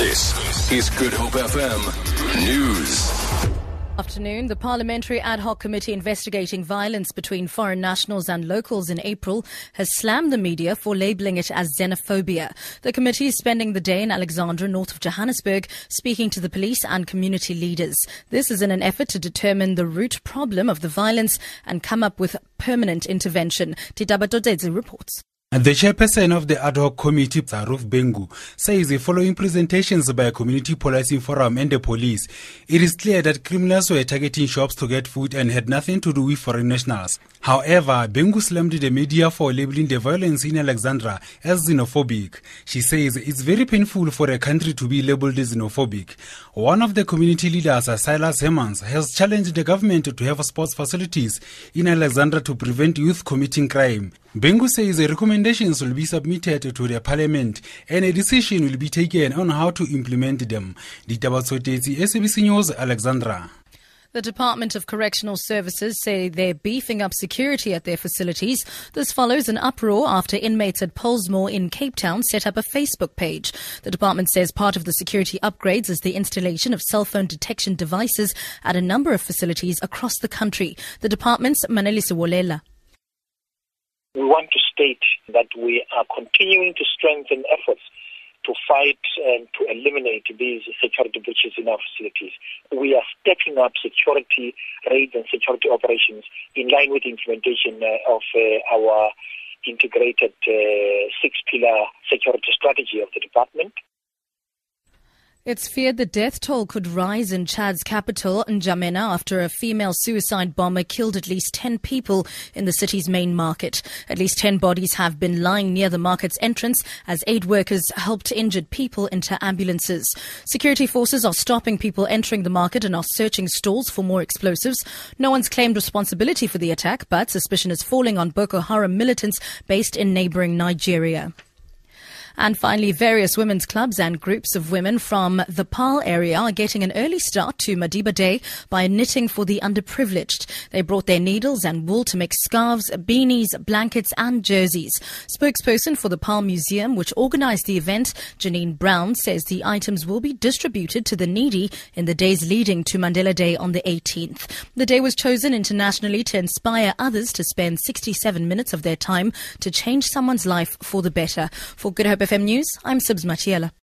This is Good Hope FM News. Afternoon, the Parliamentary Ad Hoc Committee investigating violence between foreign nationals and locals in April has slammed the media for labelling it as xenophobia. The committee is spending the day in Alexandra, north of Johannesburg, speaking to the police and community leaders. This is in an effort to determine the root problem of the violence and come up with permanent intervention. Tidaba Dodedze reports. The chairperson of the ad hoc committee, Zaruf Bengu, says the following presentations by a community policing forum and the police, it is clear that criminals were targeting shops to get food and had nothing to do with foreign nationals. However, Bengu slammed the media for labeling the violence in Alexandra as xenophobic. She says it's very painful for a country to be labeled xenophobic. One of the community leaders, Silas Hemans, has challenged the government to have sports facilities in Alexandra to prevent youth committing crime. Bengu says the recommendations will be submitted to the parliament and a decision will be taken on how to implement them. Ditabatsotezi SABC News, Alexandra. The Department of Correctional Services say they're beefing up security at their facilities. This follows an uproar after inmates at Pollsmoor in Cape Town set up a Facebook page. The department says part of the security upgrades is the installation of cell phone detection devices at a number of facilities across the country. The department's Manelisi Wolela. We want to state that we are continuing to strengthen efforts to fight and to eliminate these security breaches in our facilities. We are stepping up security raids and security operations in line with the implementation uh, of uh, our integrated uh, six-pillar security strategy of the department. It's feared the death toll could rise in Chad's capital, N'Djamena, after a female suicide bomber killed at least 10 people in the city's main market. At least 10 bodies have been lying near the market's entrance as aid workers helped injured people into ambulances. Security forces are stopping people entering the market and are searching stalls for more explosives. No one's claimed responsibility for the attack, but suspicion is falling on Boko Haram militants based in neighboring Nigeria. And finally, various women's clubs and groups of women from the Paarl area are getting an early start to Madiba Day by knitting for the underprivileged. They brought their needles and wool to make scarves, beanies, blankets, and jerseys. Spokesperson for the Paarl Museum, which organized the event, Janine Brown, says the items will be distributed to the needy in the days leading to Mandela Day on the 18th. The day was chosen internationally to inspire others to spend 67 minutes of their time to change someone's life for the better. For Good Hope FM News, I'm Sibs Matiela.